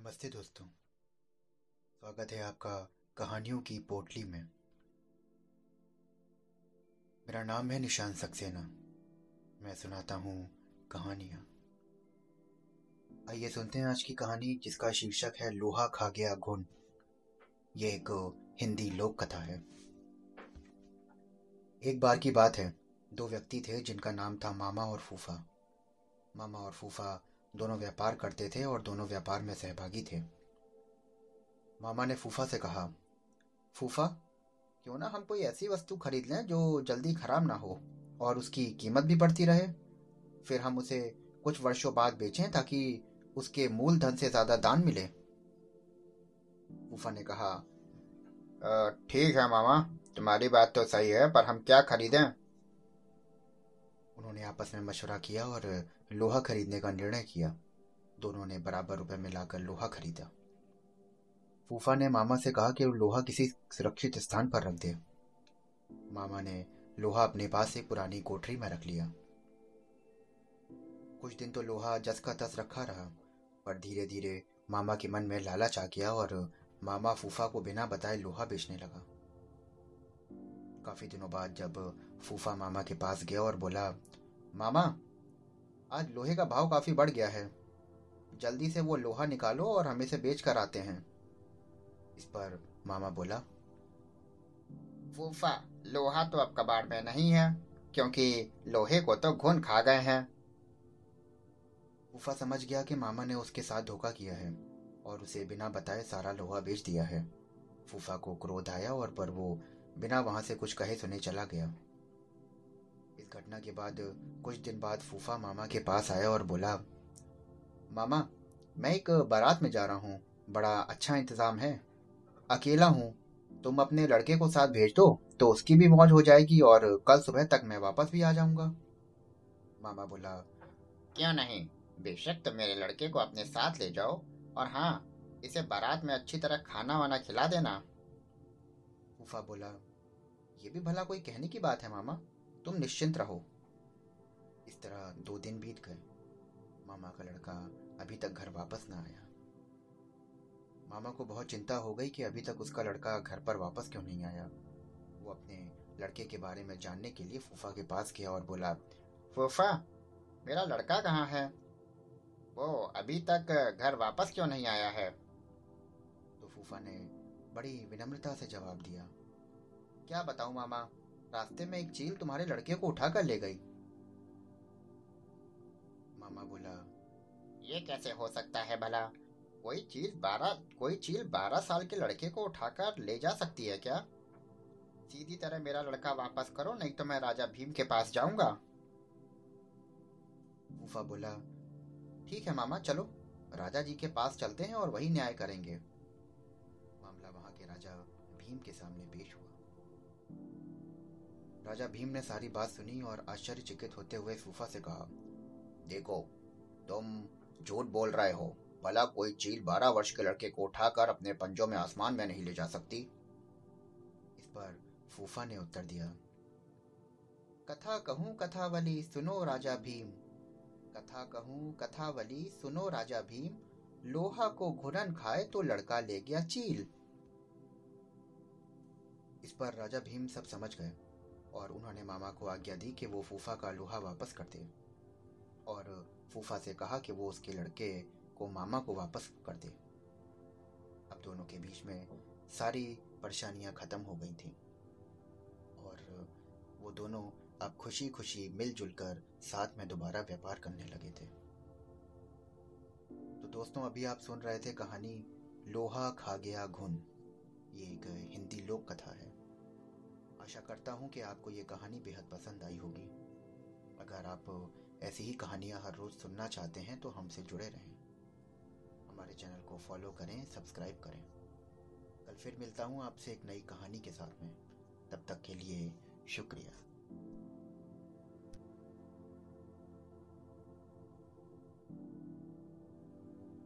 नमस्ते दोस्तों। स्वागत है आपका कहानियों की पोटली में। मेरा नाम है निशान सक्सेना। मैं सुनाता हूँ कहानियाँ। आइए सुनते हैं आज की कहानी जिसका शीर्षक है लोहा खा गया घुन ये एक हिंदी लोक कथा है। एक बार की बात है। दो व्यक्ति थे जिनका नाम था मामा और फूफा। मामा और फूफा दोनों व्यापार करते थे और दोनों व्यापार में सहभागी थे। मामा ने फूफा से कहा, फूफा, क्यों ना हम कोई ऐसी वस्तु खरीद लें जो जल्दी खराब ना हो और उसकी कीमत भी बढ़ती रहे? फिर हम उसे कुछ वर्षों बाद बेचें ताकि उसके मूल धन से ज़्यादा दान मिले। फूफा ने कहा ठीक है मामा, तुम्हारी बात तो सही है, पर हम क्या खरीदें? उन्होंने आपस में मशवरा किया और लोहा खरीदने का निर्णय किया। दोनों ने बराबर रुपए मिलाकर लोहा खरीदा। फूफा ने मामा से कहा कि लोहा किसी सुरक्षित स्थान पर रख दे। मामा ने लोहा अपने पास से पुरानी कोठरी में रख लिया। कुछ दिन तो लोहा जस का तस रखा रहा, पर धीरे धीरे मामा के मन में लालच आ गया और मामा फूफा को बिना बताए लोहा बेचने लगा। काफ़ी दिनों बाद जब फूफा मामा के पास गया और बोला, मामा, आज लोहे का भाव काफ़ी बढ़ गया है। जल्दी से वो लोहा निकालो और हम इसे बेच कर आते हैं। इस पर मामा बोला, फूफा, लोहा तो अब कबाड़ में नहीं है, क्योंकि लोहे को तो घुन खा गए हैं। फूफा समझ गया कि मामा ने उसके साथ धोखा किया है और उसे बिना बताए सारा लोहा बेच दिया है। फूफा को क्रोध आया और पर वो बिना वहाँ से कुछ कहे सुने चला गया। इस घटना के बाद कुछ दिन बाद फूफा मामा के पास आया और बोला, मामा, मैं एक बारात में जा रहा हूँ। बड़ा अच्छा इंतज़ाम है। अकेला हूँ। तुम अपने लड़के को साथ भेज दो तो उसकी भी मौज हो जाएगी और कल सुबह तक मैं वापस भी आ जाऊँगा। मामा बोला, क्यों नहीं? बेशक तो मेरे लड़के को अपने साथ ले जाओ। और हाँ इसे बारात में अच्छी तरह खाना वाना खिला देना। फूफा बोला ये भी भला कोई कहने की बात है, मामा? तुम निश्चिंत रहो। इस तरह दो दिन बीत गए। मामा का लड़का अभी तक घर वापस ना आया। मामा को बहुत चिंता हो गई कि अभी तक उसका लड़का घर पर वापस क्यों नहीं आया। वो अपने लड़के के बारे में जानने के लिए फूफा के पास गया और बोला, फूफा, मेरा लड़का कहाँ है? वो अभी तक घर वापस क्यों नहीं आया है? तो फूफा ने बड़ी विनम्रता से जवाब दिया क्या बताऊँ मामा? रास्ते में एक चील तुम्हारे लड़के को उठा कर ले गई। मामा बोला, ये कैसे हो सकता है भला? कोई चीज़ बारह, कोई चील बारह साल के लड़के को उठाकर ले जा सकती है क्या? सीधी तरह मेरा लड़का वापस करो, नहीं तो मैं राजा भीम के पास जाऊँगा। फूफा बोला, ठीक है मामा, चलो। राजा जी के पास चलते हैं और वही न्याय करेंगे। मामला वहाँ के राजा भीम के सामने पेश हुआ। राजा भीम ने सारी बात सुनी और आश्चर्यचकित होते हुए फूफा से कहा, देखो, तुम झूठ बोल रहे हो। भला कोई चील बारह वर्ष के लड़के को उठाकर अपने पंजों में आसमान में नहीं ले जा सकती? इस पर फूफा ने उत्तर दिया, कथा कहूँ कथावली सुनो राजा भीम। कथा कहूँ कथावली सुनो राजा भीम। लोहा को घुरन खाए तो लड़का ले गया चील। इस पर राजा भीम सब समझ गए। और उन्होंने मामा को आज्ञा दी कि वो फूफा का लोहा वापस कर दे। और फूफा से कहा कि वो उसके लड़के को मामा को वापस कर दे। अब दोनों के बीच में सारी परेशानियाँ खत्म हो गई थी। और वो दोनों अब खुशी खुशी मिलजुल कर साथ में दोबारा व्यापार करने लगे थे। तो दोस्तों, अभी आप सुन रहे थे कहानी, लोहा खा गया घुन। ये एक हिंदी लोक कथा है। आशा करता हूँ कि आपको ये कहानी बेहद पसंद आई होगी। अगर आप ऐसी ही कहानियाँ हर रोज़ सुनना चाहते हैं तो हमसे जुड़े रहें। हमारे चैनल को फॉलो करें, सब्सक्राइब करें। कल फिर मिलता हूँ आपसे एक नई कहानी के साथ में। तब तक के लिए शुक्रिया।